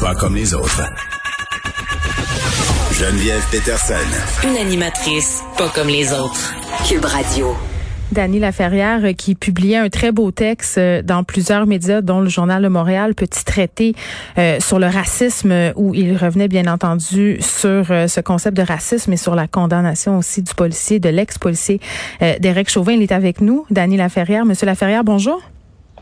Pas comme les autres. Geneviève Peterson. Une animatrice pas comme les autres. Cube Radio. Dany Laferrière euh, qui publiait un très beau texte euh, dans plusieurs médias, dont le Journal de Montréal, petit traité euh, sur le racisme, où il revenait bien entendu sur ce concept de racisme et sur la condamnation aussi du policier, de l'ex-policier Derek Chauvin. Il est avec nous, Dany Laferrière. Monsieur Laferrière, bonjour.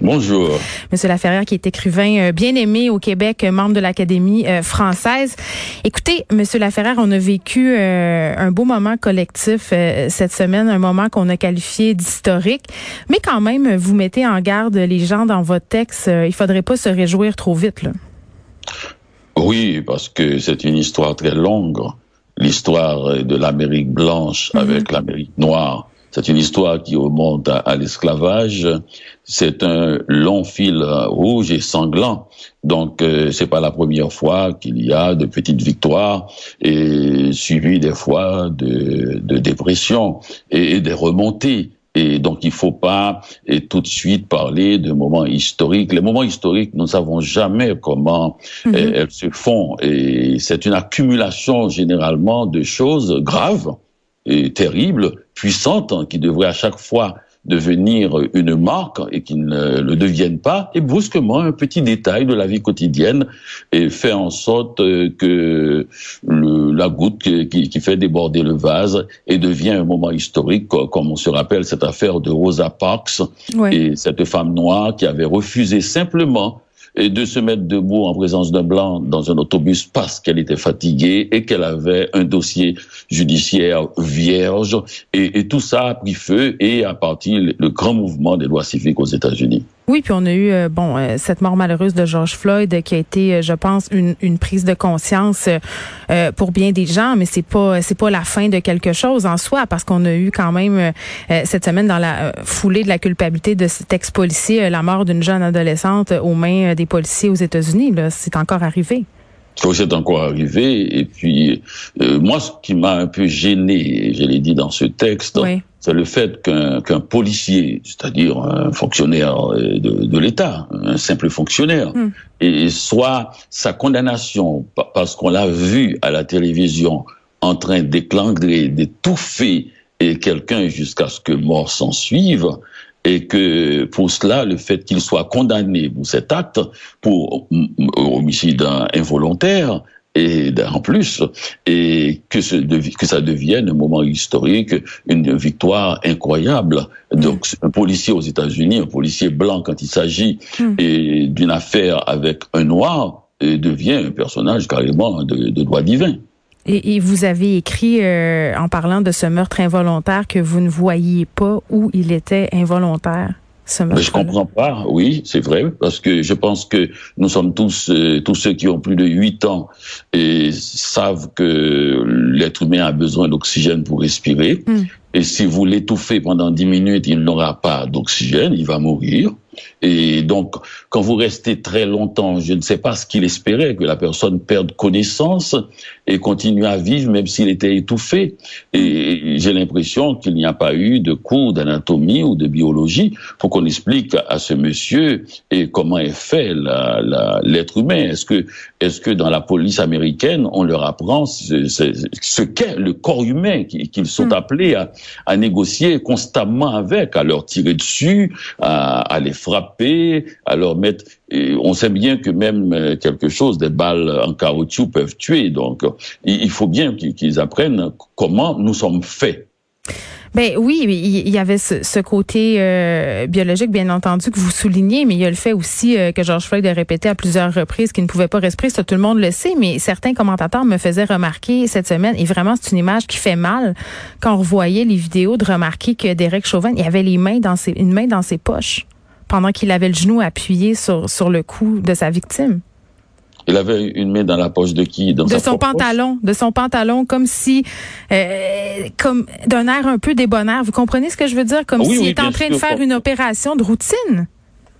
Bonjour. Monsieur Laferrière, qui est écrivain euh, bien aimé au Québec, euh, membre de l'Académie euh, française. Écoutez, Monsieur Laferrière, on a vécu un beau moment collectif cette semaine, un moment qu'on a qualifié d'historique, mais quand même, vous mettez en garde les gens dans votre texte. il faudrait pas se réjouir trop vite, là. Oui, parce que c'est une histoire très longue, l'histoire de l'Amérique blanche mm-hmm. avec l'Amérique noire c'est une histoire qui remonte à, l'esclavage. C'est un long fil rouge et sanglant. Donc, euh, c'est pas la première fois qu'il y a de petites victoires et suivies des fois de, de dépression et, des remontées. Et donc, il faut pas et tout de suite parler de moments historiques. Les moments historiques, nous ne savons jamais comment mhm. euh, elles se font. Et c'est une accumulation généralement de choses graves et terribles puissante hein, qui devrait à chaque fois devenir une marque et qui ne le devienne pas, et brusquement un petit détail de la vie quotidienne et fait en sorte euh, que le, la goutte qui, qui, fait déborder le vase et devient un moment historique, comme on se rappelle cette affaire de Rosa Parks et cette femme noire qui avait refusé simplement et de se mettre debout en présence d'un blanc dans un autobus parce qu'elle était fatiguée et qu'elle avait un dossier judiciaire vierge. Et, et, tout ça a pris feu et a parti le grand mouvement des lois civiques aux États-Unis. Oui, puis on a eu euh, bon euh, cette mort malheureuse de George Floyd euh, qui a été, je pense, une, une prise de conscience pour bien des gens, mais c'est pas c'est pas la fin de quelque chose en soi parce qu'on a eu quand même cette semaine dans la foulée de la culpabilité de cet ex-policier la mort d'une jeune adolescente aux mains des policiers aux États-Unis. Là, c'est encore arrivé. C'est encore arrivé. Et puis, moi, ce qui m'a un peu gêné, je l'ai dit dans ce texte, c'est le fait qu'un policier, c'est-à-dire un fonctionnaire de, de l'État, un simple fonctionnaire, hmm. et soit sa condamnation parce qu'on l'a vu à la télévision en train d'éclangrer, d'étouffer et quelqu'un jusqu'à ce que mort s'en suive, et que pour cela, le fait qu'il soit condamné pour cet acte, pour homicide involontaire, et en plus, et que, ce, que ça devienne un moment historique, une victoire incroyable. Donc, un policier aux États-Unis, un policier blanc, quand il s'agit mm. d'une affaire avec un noir, devient un personnage carrément de, de droit divin. Et, vous avez écrit euh, en parlant de ce meurtre involontaire que vous ne voyiez pas où il était involontaire. Mais je comprends pas, oui, c'est vrai, parce que je pense que nous sommes tous, euh, tous ceux qui ont plus de 8 ans et savent que l'être humain a besoin d'oxygène pour respirer. Hmm. Et si vous l'étouffez pendant 10 minutes, il n'aura pas d'oxygène, il va mourir. Et donc, quand vous restez très longtemps, je ne sais pas ce qu'il espérait, que la personne perde connaissance et continue à vivre même s'il était étouffé. Et j'ai l'impression qu'il n'y a pas eu de cours d'anatomie ou de biologie pour qu'on explique à ce monsieur et comment est fait l'être humain. Est-ce que, est-ce que dans la police américaine, on leur apprend ce, qu'est le corps humain qu'ils sont hmm. appelés à, à, négocier constamment avec, à leur tirer dessus, à, à les frapper, leur mettre. on sait bien que même euh, quelque chose, des balles en caoutchouc peuvent tuer. Donc, il faut bien qu'ils apprennent comment nous sommes faits. Ben oui, il y avait ce, côté euh, biologique, bien entendu, que vous soulignez, mais il y a le fait aussi euh, que George Floyd a répété à plusieurs reprises qu'il ne pouvait pas respirer. Ça, tout le monde le sait, mais certains commentateurs me faisaient remarquer cette semaine, et vraiment, c'est une image qui fait mal quand on revoyait les vidéos, de remarquer que Derek Chauvin, il avait les mains dans ses, une main dans ses poches pendant qu'il avait le genou appuyé sur, sur le cou de sa victime. Il avait une main dans la poche de qui? De son pantalon, de son pantalon, comme si, euh, comme d'un air un peu débonnaire. Vous comprenez ce que je veux dire? Comme s'il était en train de faire une opération de routine.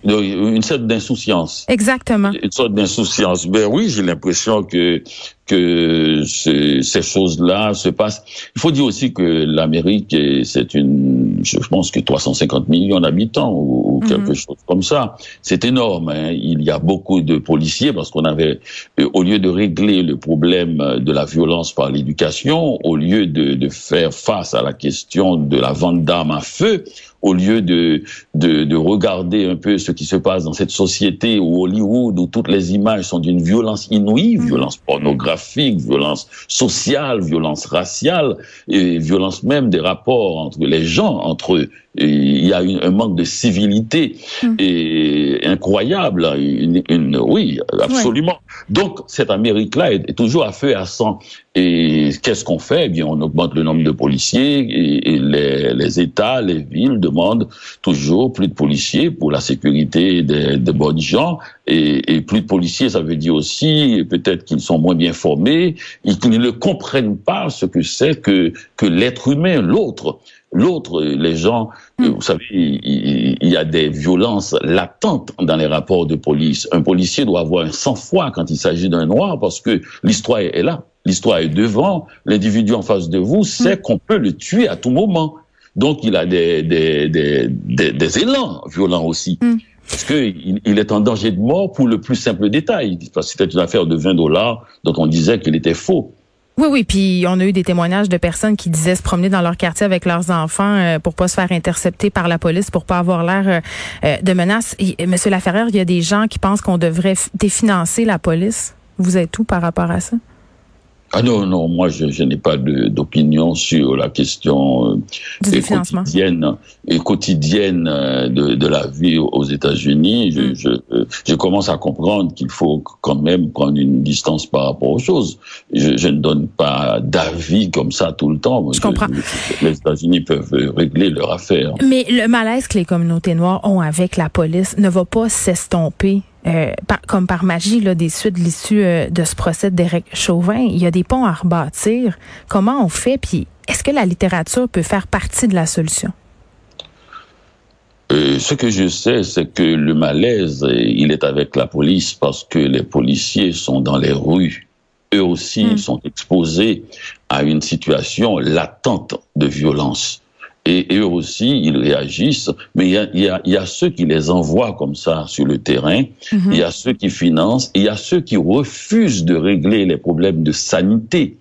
Une sorte d'insouciance. Exactement. Une sorte d'insouciance. Ben oui, j'ai l'impression que que ces choses-là se passent. Il faut dire aussi que l'Amérique, c'est une, je pense que 350 millions d'habitants ou, mhm. quelque chose comme ça. C'est énorme. Hein. Il y a beaucoup de policiers parce qu'on avait, euh, au lieu de régler le problème de la violence par l'éducation, au lieu de, de faire face à la question de la vente d'armes à feu, au lieu de, de, de, regarder un peu ce qui se passe dans cette société où Hollywood, où toutes les images sont d'une violence inouïe, mhm. violence pornographique, violence sociale, violence raciale, et violence même des rapports entre les gens, entre eux il y a un manque de civilité hmm. et incroyable. Une, oui, absolument. Donc cette Amérique-là est, toujours à feu et à sang. Et qu'est-ce qu'on fait? Eh bien, on augmente le nombre de policiers et, les, États, les villes demandent toujours plus de policiers pour la sécurité des, bonnes gens. Et, et, plus de policiers, ça veut dire aussi peut-être qu'ils sont moins bien formés, ils ne comprennent pas ce que c'est que, que l'être humain, l'autre. L'autre, les gens, hmm. vous savez, il, y a des violences latentes dans les rapports de police. Un policier doit avoir un sang-froid quand il s'agit d'un noir parce que l'histoire est là. L'histoire est devant. L'individu en face de vous sait hmm. qu'on peut le tuer à tout moment. Donc, il a des, des, des, des, élans violents aussi. Hmm. Parce qu'il il est en danger de mort pour le plus simple détail. C'était une affaire de 20 dollars dont on disait qu'il était faux. Oui, oui, puis on a eu des témoignages de personnes qui disaient se promener dans leur quartier avec leurs enfants euh, pour pas se faire intercepter par la police, pour pas avoir l'air euh, euh, de menace. Monsieur Laferrière, il y a des gens qui pensent qu'on devrait définancer la police. Vous êtes où par rapport à ça? Ah non, non, moi je, je n'ai pas d'opinion sur la question euh, quotidienne, et quotidienne euh, de, de, la vie aux États-Unis. Je, mm. je, euh, je, commence à comprendre qu'il faut quand même prendre une distance par rapport aux choses. Je, je ne donne pas d'avis comme ça tout le temps. Je comprends. Les États-Unis peuvent régler leur affaire. Mais le malaise que les communautés noires ont avec la police ne va pas s'estomper euh, comme par magie là, des suites de l'issue euh, de ce procès d'Éric Chauvin. Il y a des ponts à rebâtir. Comment on fait? Puis est-ce que la littérature peut faire partie de la solution? Euh, ce que je sais, c'est que le malaise, il est avec la police parce que les policiers sont dans les rues. Eux aussi hmm. sont exposés à une situation latente de violence et eux aussi, ils réagissent. Mais il y a, y, a, y a, ceux qui les envoient comme ça sur le terrain, mhm. il y a ceux qui financent, et il y a ceux qui refusent de régler les problèmes de sanité.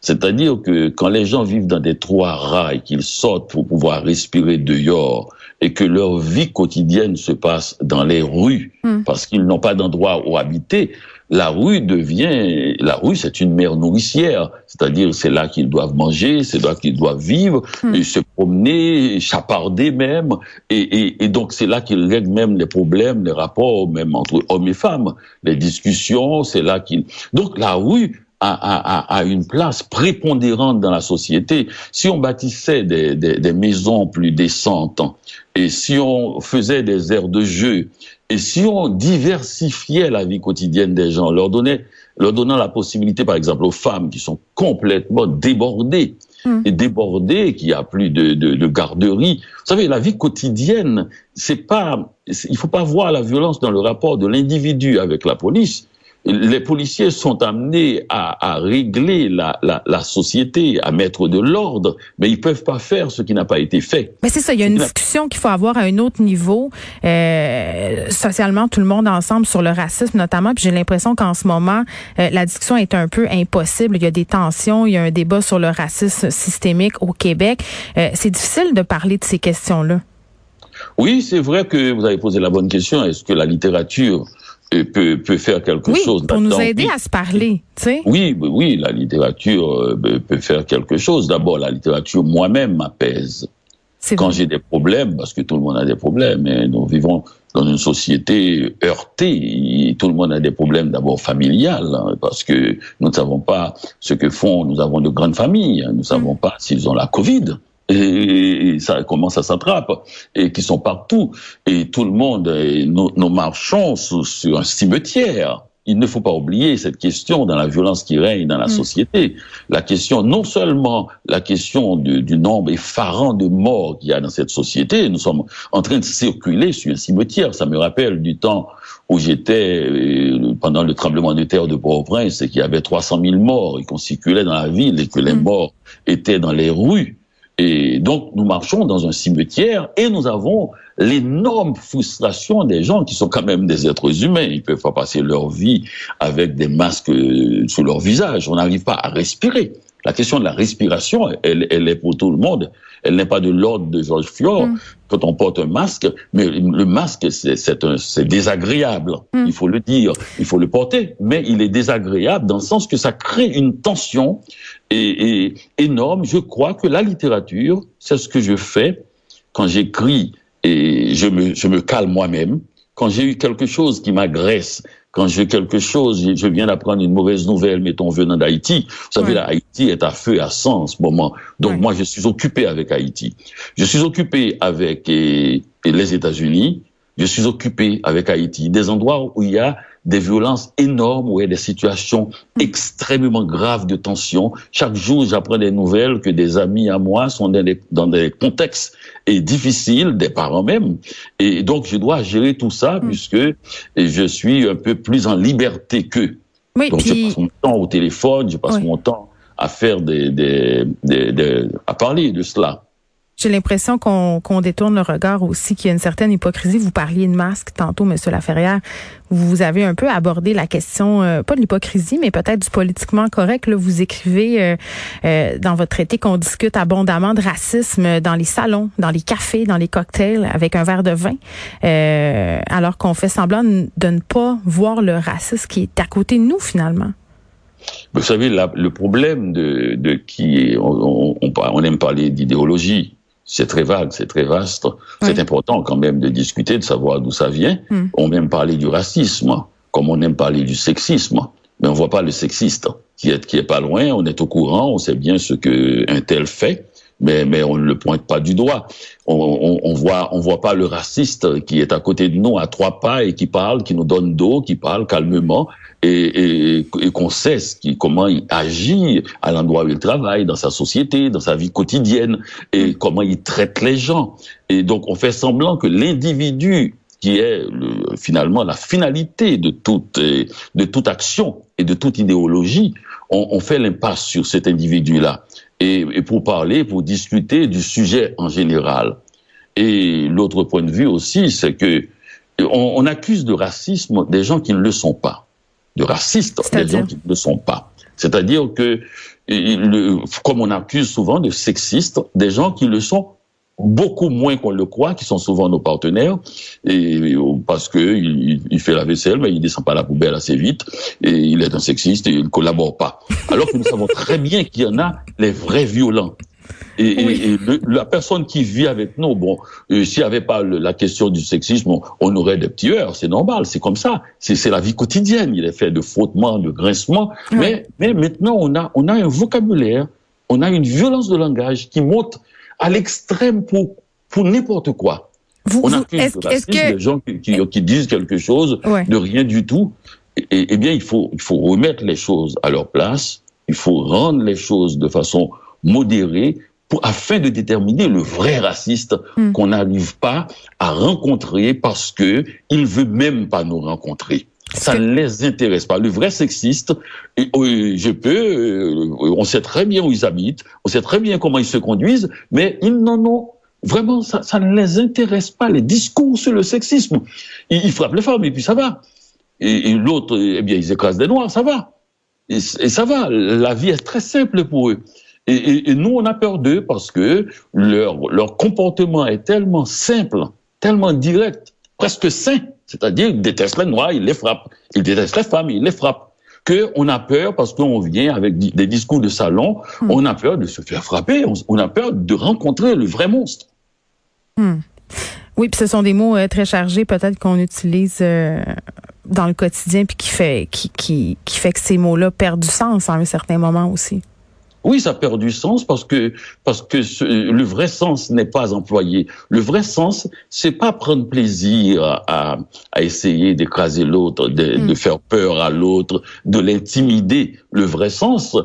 C'est-à-dire que quand les gens vivent dans des trois rails, qu'ils sortent pour pouvoir respirer dehors, et que leur vie quotidienne se passe dans les rues, mhm. parce qu'ils n'ont pas d'endroit où habiter, la rue devient, la rue c'est une mère nourricière, c'est-à-dire c'est là qu'ils doivent manger, c'est là qu'ils doivent vivre, hmm. et se promener, chaparder même, et, et, et donc c'est là qu'ils règlent même les problèmes, les rapports même entre hommes et femmes, les discussions, c'est là qu'ils... Donc la rue a, a, a, une place prépondérante dans la société. Si on bâtissait des, des, des maisons plus décentes, et si on faisait des aires de jeu, et si on diversifiait la vie quotidienne des gens, leur donnait, leur donnant la possibilité, par exemple, aux femmes qui sont complètement débordées, hmm. et débordées, qui a plus de, de, de garderie. Vous savez, la vie quotidienne, c'est pas, il faut pas voir la violence dans le rapport de l'individu avec la police, les policiers sont amenés à, régler la, société, à mettre de l'ordre, mais ils peuvent pas faire ce qui n'a pas été fait. Mais c'est ça, il y a une discussion qu'il faut avoir à un autre niveau, euh, socialement, tout le monde ensemble sur le racisme notamment. Puis j'ai l'impression qu'en ce moment, euh, la discussion est un peu impossible. Il y a des tensions, il y a un débat sur le racisme systémique au Québec. Euh, c'est difficile de parler de ces questions-là. Oui, c'est vrai que vous avez posé la bonne question. Est-ce que la littérature peut, peut faire quelque oui, chose. Pour nous aider à se parler, tu sais. Oui, oui, la littérature euh, peut faire quelque chose. D'abord, la littérature moi-même m'apaise. Quand j'ai des problèmes, parce que tout le monde a des problèmes, et nous vivons dans une société heurtée. Tout le monde a des problèmes d'abord familiales, hein, parce que nous ne savons pas ce que font. Nous avons de grandes familles. Hein. nous ne savons mm. pas s'ils ont la Covid et, ça commence à s'attraper et qui sont partout et tout le monde nous, marchons sur, un cimetière il ne faut pas oublier cette question dans la violence qui règne dans la mm. société. La question, non seulement la question du, nombre effarant de morts qu'il y a dans cette société, nous sommes en train de circuler sur un cimetière. Ça me rappelle du temps où j'étais euh, pendant le tremblement de terre de Port-au-Prince et qu'il y avait 300 000 morts et qu'on circulait dans la ville et que les mm. morts étaient dans les rues. Et donc, nous marchons dans un cimetière et nous avons l'énorme frustration des gens qui sont quand même des êtres humains. Ils peuvent pas passer leur vie avec des masques euh, sur leur visage. On n'arrive pas à respirer. La question de la respiration, elle, elle est pour tout le monde. Elle n'est pas de l'ordre de Georges Fior mm. quand on porte un masque, mais le masque, c'est désagréable. Mm. Il faut le dire, il faut le porter, mais il est désagréable dans le sens que ça crée une tension et, et énorme. Je crois que la littérature, c'est ce que je fais quand j'écris et je me, je me calme moi-même. Quand j'ai eu quelque chose qui m'agresse, quand j'ai quelque chose, je viens d'apprendre une mauvaise nouvelle, mettons venant d'Haïti. Vous savez, là, Haïti est à feu et à sang en ce moment. Donc moi, je suis occupé avec Haïti. Je suis occupé avec et, les États-Unis. Je suis occupé avec Haïti. Des endroits où il y a des violences énormes, où il y a des situations extrêmement graves de tension. Chaque jour, j'apprends des nouvelles que des amis à moi sont dans des, dans des contextes difficiles, des parents même. Et donc, je dois gérer tout ça mm. puisque je suis un peu plus en liberté qu'eux. donc, je passe mon temps au téléphone, je passe mon temps à faire des, des, des, à parler de cela. J'ai l'impression qu'on détourne le regard aussi, qu'il y a une certaine hypocrisie. Vous parliez de masque tantôt, Monsieur Laferrière. Vous avez un peu abordé la question, euh, pas de l'hypocrisie, mais peut-être du politiquement correct. Là, vous écrivez euh, euh, dans votre traité qu'on discute abondamment de racisme dans les salons, dans les cafés, dans les cocktails, avec un verre de vin, alors qu'on fait semblant de ne pas voir le racisme qui est à côté de nous finalement. Vous savez, le problème de, de qui on, on, on aime parler d'idéologie c'est très vague, c'est très vaste. C'est important quand même de discuter, de savoir d'où ça vient. Hmm. On aime parler du racisme, comme on aime parler du sexisme, mais on voit pas le sexiste qui est qui est pas loin. On est au courant, on sait bien ce que un tel fait, mais mais on ne le pointe pas du doigt. On, on, on voit on voit pas le raciste qui est à côté de nous à trois pas et qui parle, qui nous donne dos, qui parle calmement et, et, et qu'on sait qui, comment il agit à l'endroit où il travaille, dans sa société, dans sa vie quotidienne, et mm. comment il traite les gens. Et donc on fait semblant que l'individu qui est le, finalement la finalité de toute, de toute action et de toute idéologie, on, on fait l'impasse sur cet individu-là. Et, et pour parler, pour discuter du sujet en général. Et l'autre point de vue aussi, c'est que on, on accuse de racisme des gens qui ne le sont pas de racistes, des gens qui ne le sont pas. C'est-à-dire que, comme on accuse souvent de sexistes, des gens qui le sont beaucoup moins qu'on le croit, qui sont souvent nos partenaires, et parce que il, fait la vaisselle, mais il descend pas la poubelle assez vite, et il est un sexiste et il collabore pas. Alors que nous savons très bien qu'il y en a les vrais violents. Et, la personne qui vit avec nous, bon, euh, s'il n'y avait pas la question du sexisme, on, aurait des petits heures, c'est normal, c'est comme ça, c'est la vie quotidienne. Il est fait de frottements, de grincements, mais, mais maintenant on a, on a un vocabulaire, on a une violence de langage qui monte à l'extrême pour, pour n'importe quoi. Vous, on accuse que... des gens qui, qui, disent quelque chose de rien du tout. Eh bien, il faut, il faut remettre les choses à leur place. Il faut rendre les choses de façon modérée pour, afin de déterminer le vrai raciste hmm. qu'on n'arrive pas à rencontrer parce que il veut même pas nous rencontrer. Ça ne les intéresse pas. Le vrai sexiste, je peux, euh, on sait très bien où ils habitent, on sait très bien comment ils se conduisent, mais ils n'en ont vraiment, ça, ça, ne les intéresse pas. Les discours sur le sexisme, ils, frappent les femmes et puis ça va. Et, l'autre, eh bien, ils écrasent des noirs, ça va. et ça va. La vie est très simple pour eux. Et, et, nous, on a peur d'eux parce que leur, leur comportement est tellement simple, tellement direct, presque sain. C'est-à-dire, ils détestent les noirs, ils les frappent. Ils détestent les femmes, ils les frappent. Que on a peur parce qu'on vient avec des discours de salon, hmm. on a peur de se faire frapper, on, a peur de rencontrer le vrai monstre. Hmm. Oui, puis ce sont des mots euh, très chargés, peut-être qu'on utilise euh, dans le quotidien, puis qui fait qui, qui, qui fait que ces mots-là perdent du sens à un certain moment aussi. Oui, ça perd du sens parce que parce que le vrai sens n'est pas employé. Le vrai sens, c'est pas prendre plaisir à, à essayer d'écraser l'autre, de, mm. de, faire peur à l'autre, de l'intimider. Le vrai sens,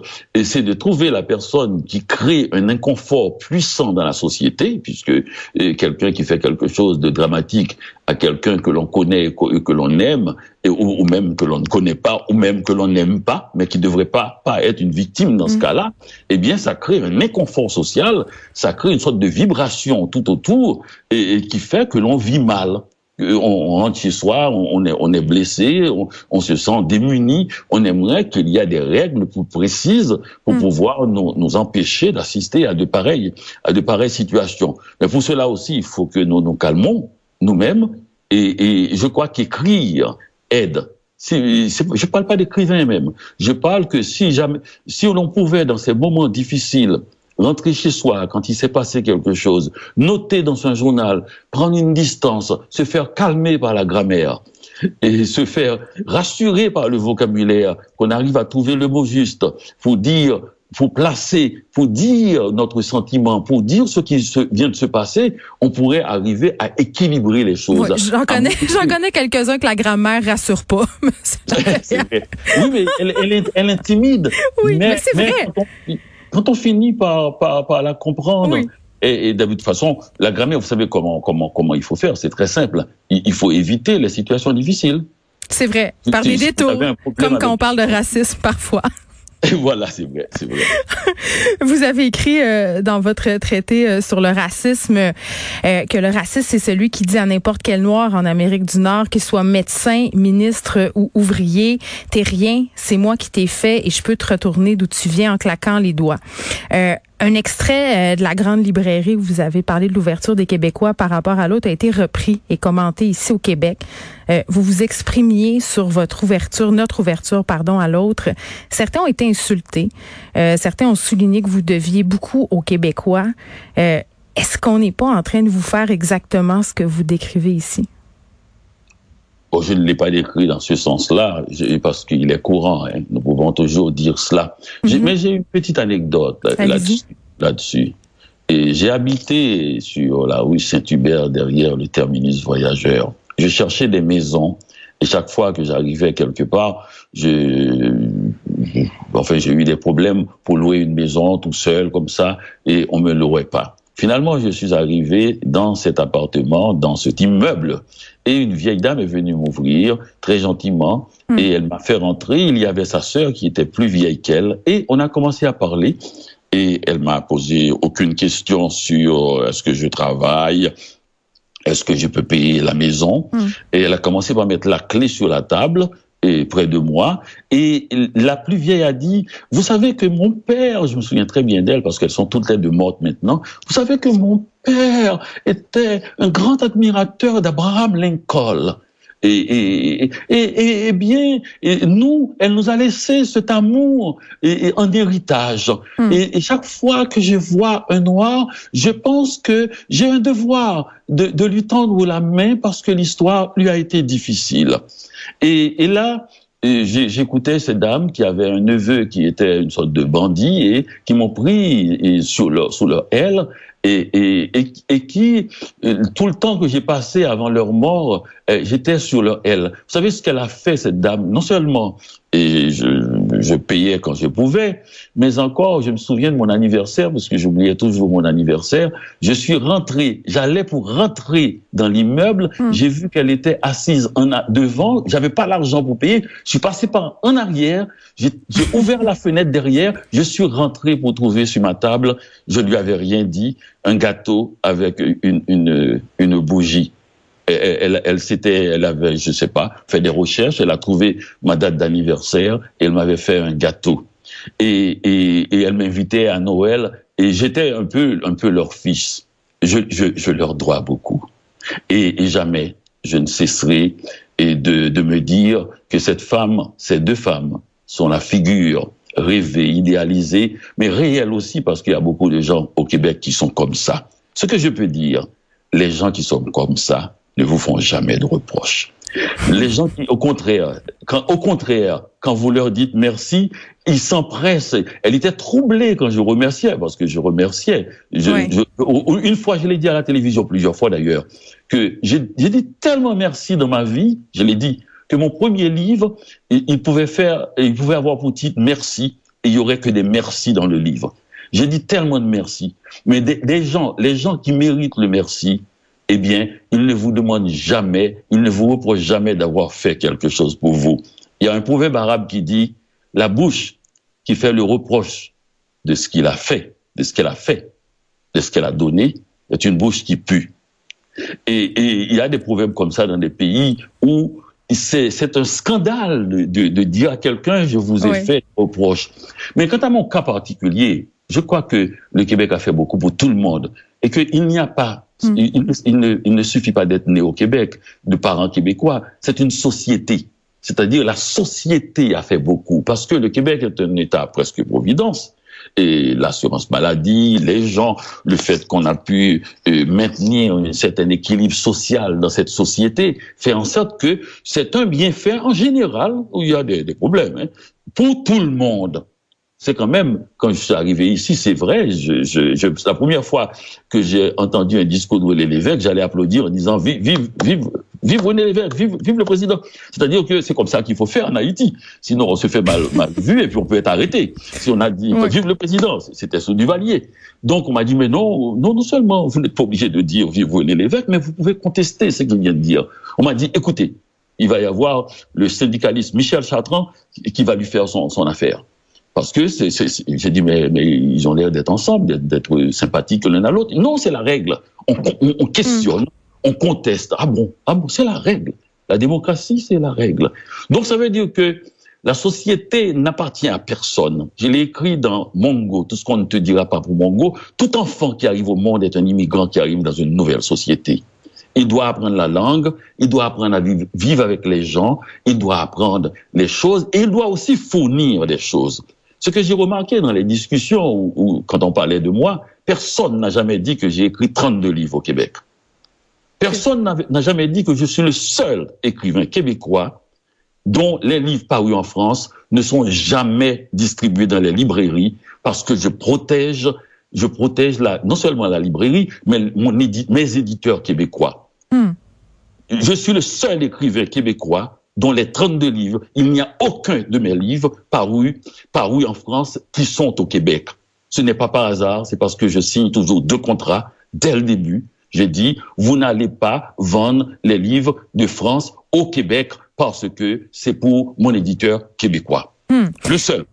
c'est de trouver la personne qui crée un inconfort puissant dans la société, puisque euh, quelqu'un qui fait quelque chose de dramatique à quelqu'un que l'on connaît et que, l'on aime, et, ou, même que l'on ne connaît pas, ou même que l'on n'aime pas, mais qui ne devrait pas, pas être une victime dans ce mm. cas-là, eh bien, ça crée un inconfort social, ça crée une sorte de vibration tout autour, et, qui fait que l'on vit mal. On, rentre chez soi, on, est, on est blessé, on, se sent démuni. On aimerait qu'il y ait des règles plus précises pour mm. pouvoir nous, nous empêcher d'assister à de pareilles, à de pareilles situations. Mais pour cela aussi, il faut que nous nous calmons, nous-mêmes, et, et je crois qu'écrire aide. je ne parle pas d'écrivain même. Je parle que si jamais, si l'on pouvait dans ces moments difficiles rentrer chez soi quand il s'est passé quelque chose, noter dans son journal, prendre une distance, se faire calmer par la grammaire et se faire rassurer par le vocabulaire, qu'on arrive à trouver le mot juste pour dire pour placer, pour dire notre sentiment, pour dire ce qui se, vient de se passer, on pourrait arriver à équilibrer les choses. j'en connais, j'en connais quelques-uns que la grammaire rassure pas. oui, mais elle, elle, intimide. Oui, mais, c'est vrai. Quand on, finit par, par, par la comprendre, Et, de toute façon, la grammaire, vous savez comment comment comment il faut faire. C'est très simple. Il, faut éviter les situations difficiles. C'est vrai. Par des détours, comme quand on parle de racisme parfois. voilà, c'est vrai. Vous avez écrit euh, dans votre traité euh, sur le racisme euh, que le racisme, c'est celui qui dit à n'importe quel noir en Amérique du Nord, qu'il soit médecin, ministre ou ouvrier, t'es rien, c'est moi qui t'ai fait et je peux te retourner d'où tu viens en claquant les doigts un extrait euh, de la grande librairie où vous avez parlé de l'ouverture des Québécois par rapport à l'autre a été repris et commenté ici au Québec. Euh, vous vous exprimiez sur votre ouverture, notre ouverture, pardon, à l'autre. Certains ont été insultés. Euh, certains ont souligné que vous deviez beaucoup aux Québécois. Est-ce qu'on n'est pas en train de vous faire exactement ce que vous décrivez ici? Je ne l'ai pas décrit dans ce sens-là, parce qu'il est courant. Hein. Nous pouvons toujours dire cela. Mhm. Mais j'ai une petite anecdote là-dessus. et j'ai habité sur la rue Saint-Hubert, derrière le terminus voyageur. Je cherchais des maisons. Et chaque fois que j'arrivais quelque part, je, enfin, j'ai eu des problèmes pour louer une maison tout seul, comme ça, et on me louait pas. Finalement, je suis arrivé dans cet appartement, dans cet immeuble, et une vieille dame est venue m'ouvrir très gentiment, hmm. et elle m'a fait rentrer. Il y avait sa sœur qui était plus vieille qu'elle, et on a commencé à parler. Et elle m'a posé aucune question sur euh, est-ce que je travaille, est-ce que je peux payer la maison. Hmm. Et elle a commencé par mettre la clé sur la table près de moi. Et la plus vieille a dit, vous savez que mon père, je me souviens très bien d'elle parce qu'elles sont toutes les deux mortes maintenant, vous savez que mon père était un grand admirateur d'Abraham Lincoln. Et, et, et, et, bien, nous, elle nous a laissé cet amour et, en héritage. Hmm. Et, chaque fois que je vois un noir, je pense que j'ai un devoir de, de lui tendre la main parce que l'histoire lui a été difficile. Et, là, j'écoutais ces dames qui avaient un neveu qui était une sorte de bandit et qui m'ont pris sur leur, sous leur aile et, et, et, qui, euh, tout le temps que j'ai passé avant leur mort, euh, j'étais sur leur aile. Vous savez ce qu'elle a fait, cette dame? Non seulement et je, je, payais quand je pouvais, mais encore, je me souviens de mon anniversaire, parce que j'oubliais toujours mon anniversaire, je suis rentré, j'allais pour rentrer dans l'immeuble, hmm. j'ai vu qu'elle était assise en devant, j'avais pas l'argent pour payer, je suis passé par en arrière, j'ai ouvert la fenêtre derrière, je suis rentré pour trouver sur ma table, je lui avais rien dit, un gâteau avec une, une, bougie elle, elle, s'était, elle avait, je sais pas, fait des recherches, elle a trouvé ma date d'anniversaire et elle m'avait fait un gâteau. Et, et, et elle m'invitait à Noël et j'étais un peu, un peu leur fils. Je, je, je leur dois beaucoup. Et, et, jamais je ne cesserai et de, de me dire que cette femme, ces deux femmes, sont la figure rêvée, idéalisée, mais réelle aussi parce qu'il y a beaucoup de gens au Québec qui sont comme ça. Ce que je peux dire, les gens qui sont comme ça, ne vous font jamais de reproches. Les gens qui, au contraire, quand, au contraire, quand vous leur dites merci, ils s'empressent. Elle était troublée quand je remerciais, parce que je remerciais. une fois, je l'ai dit à la télévision, plusieurs fois d'ailleurs, que j'ai dit tellement merci dans ma vie, je l'ai dit, que mon premier livre, il, pouvait faire, il pouvait avoir pour titre merci, et il y aurait que des merci dans le livre. J'ai dit tellement de merci. Mais des, gens, les gens qui méritent le merci, eh bien, ils ne vous demandent jamais, ils ne vous reprochent jamais d'avoir fait quelque chose pour vous. Il y a un proverbe arabe qui dit, la bouche qui fait le reproche de ce qu'il a fait, de ce qu'elle a fait, de ce qu'elle a donné, est une bouche qui pue. Et, il y a des proverbes comme ça dans des pays où c'est un scandale de, dire à quelqu'un je vous ai fait reproche. Mais quant à mon cas particulier, je crois que le Québec a fait beaucoup pour tout le monde et qu'il n'y a pas, hmm. il, ne, il ne suffit pas d'être né au Québec, de parents québécois, c'est une société. C'est-à-dire la société a fait beaucoup parce que le Québec est un État presque providence et l'assurance maladie, les gens, le fait qu'on a pu euh, maintenir un certain équilibre social dans cette société fait en sorte que c'est un bienfait en général où il y a des, des problèmes hein, pour tout le monde. C'est quand même, quand je suis arrivé ici, c'est vrai, je, je, je, la première fois que j'ai entendu un discours de René Lévesque, j'allais applaudir en disant vive, vive, vive, vive René Lévesque, vive, vive le président. C'est-à-dire que c'est comme ça qu'il faut faire en Haïti. Sinon, on se fait mal, mal vu et puis on peut être arrêté. Si on a dit vive le président, c'était sous Duvalier. Donc on m'a dit mais non, non, non seulement vous n'êtes pas obligé de dire vive René Lévesque, mais vous pouvez contester ce qu'il vient de dire. On m'a dit écoutez, il va y avoir le syndicaliste Michel Chartrand qui va lui faire son, son affaire. Parce que c'est, j'ai dit, mais, mais ils ont l'air d'être ensemble, d'être sympathiques l'un à l'autre. Non, c'est la règle. On, on, questionne, on conteste. Ah bon, ah bon, c'est la règle. La démocratie, c'est la règle. Donc ça veut dire que la société n'appartient à personne. Je l'ai écrit dans Mongo, tout ce qu'on ne te dira pas pour Mongo. Tout enfant qui arrive au monde est un immigrant qui arrive dans une nouvelle société. Il doit apprendre la langue, il doit apprendre à vivre, avec les gens, il doit apprendre les choses et il doit aussi fournir des choses. Ce que j'ai remarqué dans les discussions ou, quand on parlait de moi, personne n'a jamais dit que j'ai écrit 32 livres au Québec. Personne n'a jamais dit que je suis le seul écrivain québécois dont les livres parus en France ne sont jamais distribués dans les librairies parce que je protège, je protège la, non seulement la librairie, mais mon mes éditeurs québécois. Hmm. Je suis le seul écrivain québécois dont les 32 livres, il n'y a aucun de mes livres parus, parus en France qui sont au Québec. Ce n'est pas par hasard, c'est parce que je signe toujours deux contrats dès le début. J'ai dit, vous n'allez pas vendre les livres de France au Québec parce que c'est pour mon éditeur québécois. Hmm. Le seul.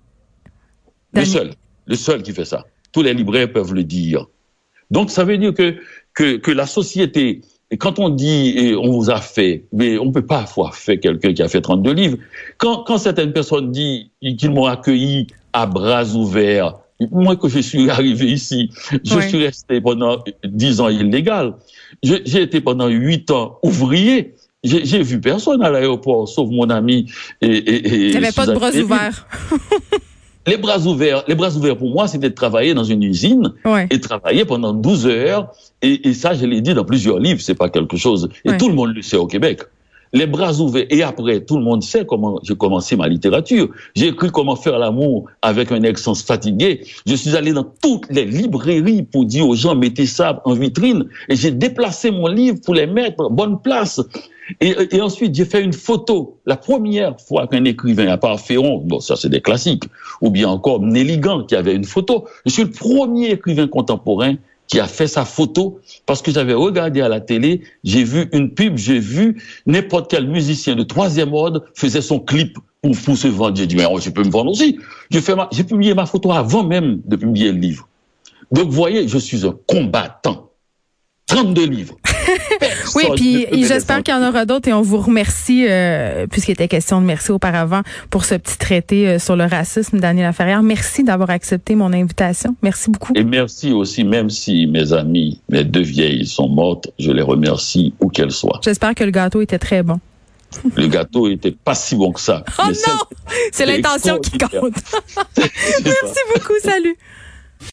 Le seul. Le seul qui fait ça. Tous les libraires peuvent le dire. Donc ça veut dire que, que, que la société quand on dit on vous a fait, mais on ne peut pas avoir fait quelqu'un qui a fait 32 livres. Quand, quand certaines personnes disent qu'ils m'ont accueilli à bras ouverts, moi que je suis arrivé ici, je suis resté pendant 10 ans illégal. J'ai été pendant 8 ans ouvrier. J'ai vu personne à l'aéroport, sauf mon ami. Et, et, avait pas de bras ouverts. les bras ouverts, les bras ouverts pour moi, c'était de travailler dans une usine et travailler pendant 12 heures. Et, et ça, je l'ai dit dans plusieurs livres, c'est pas quelque chose. Et tout le monde le sait au Québec. Les bras ouverts. Et après, tout le monde sait comment j'ai commencé ma littérature. J'ai écrit comment faire l'amour avec un ex fatigué. Je suis allé dans toutes les librairies pour dire aux gens, mettez ça en vitrine. Et j'ai déplacé mon livre pour les mettre bonne place. Et, ensuite, j'ai fait une photo. La première fois qu'un écrivain, à part Féron, bon, ça c'est des classiques, ou bien encore Néligan qui avait une photo, je suis le premier écrivain contemporain qui a fait sa photo parce que j'avais regardé à la télé, j'ai vu une pub, j'ai vu n'importe quel musicien de troisième ordre faisait son clip pour, se vendre. J'ai dit, mais je peux me vendre aussi. J'ai publié ma photo avant même de publier le livre. Donc, vous voyez, je suis un combattant. 32 livres. oui, puis j'espère qu'il y en aura d'autres et on vous remercie, euh, puisqu'il était question de merci auparavant, pour ce petit traité euh, sur le racisme, Daniel Laferrière. Merci d'avoir accepté mon invitation. Merci beaucoup. Et merci aussi, même si mes amis, mes deux vieilles sont mortes, je les remercie où qu'elles soient. J'espère que le gâteau était très bon. Le gâteau était pas si bon que ça. Oh non! C'est l'intention qui compte. merci beaucoup. Salut.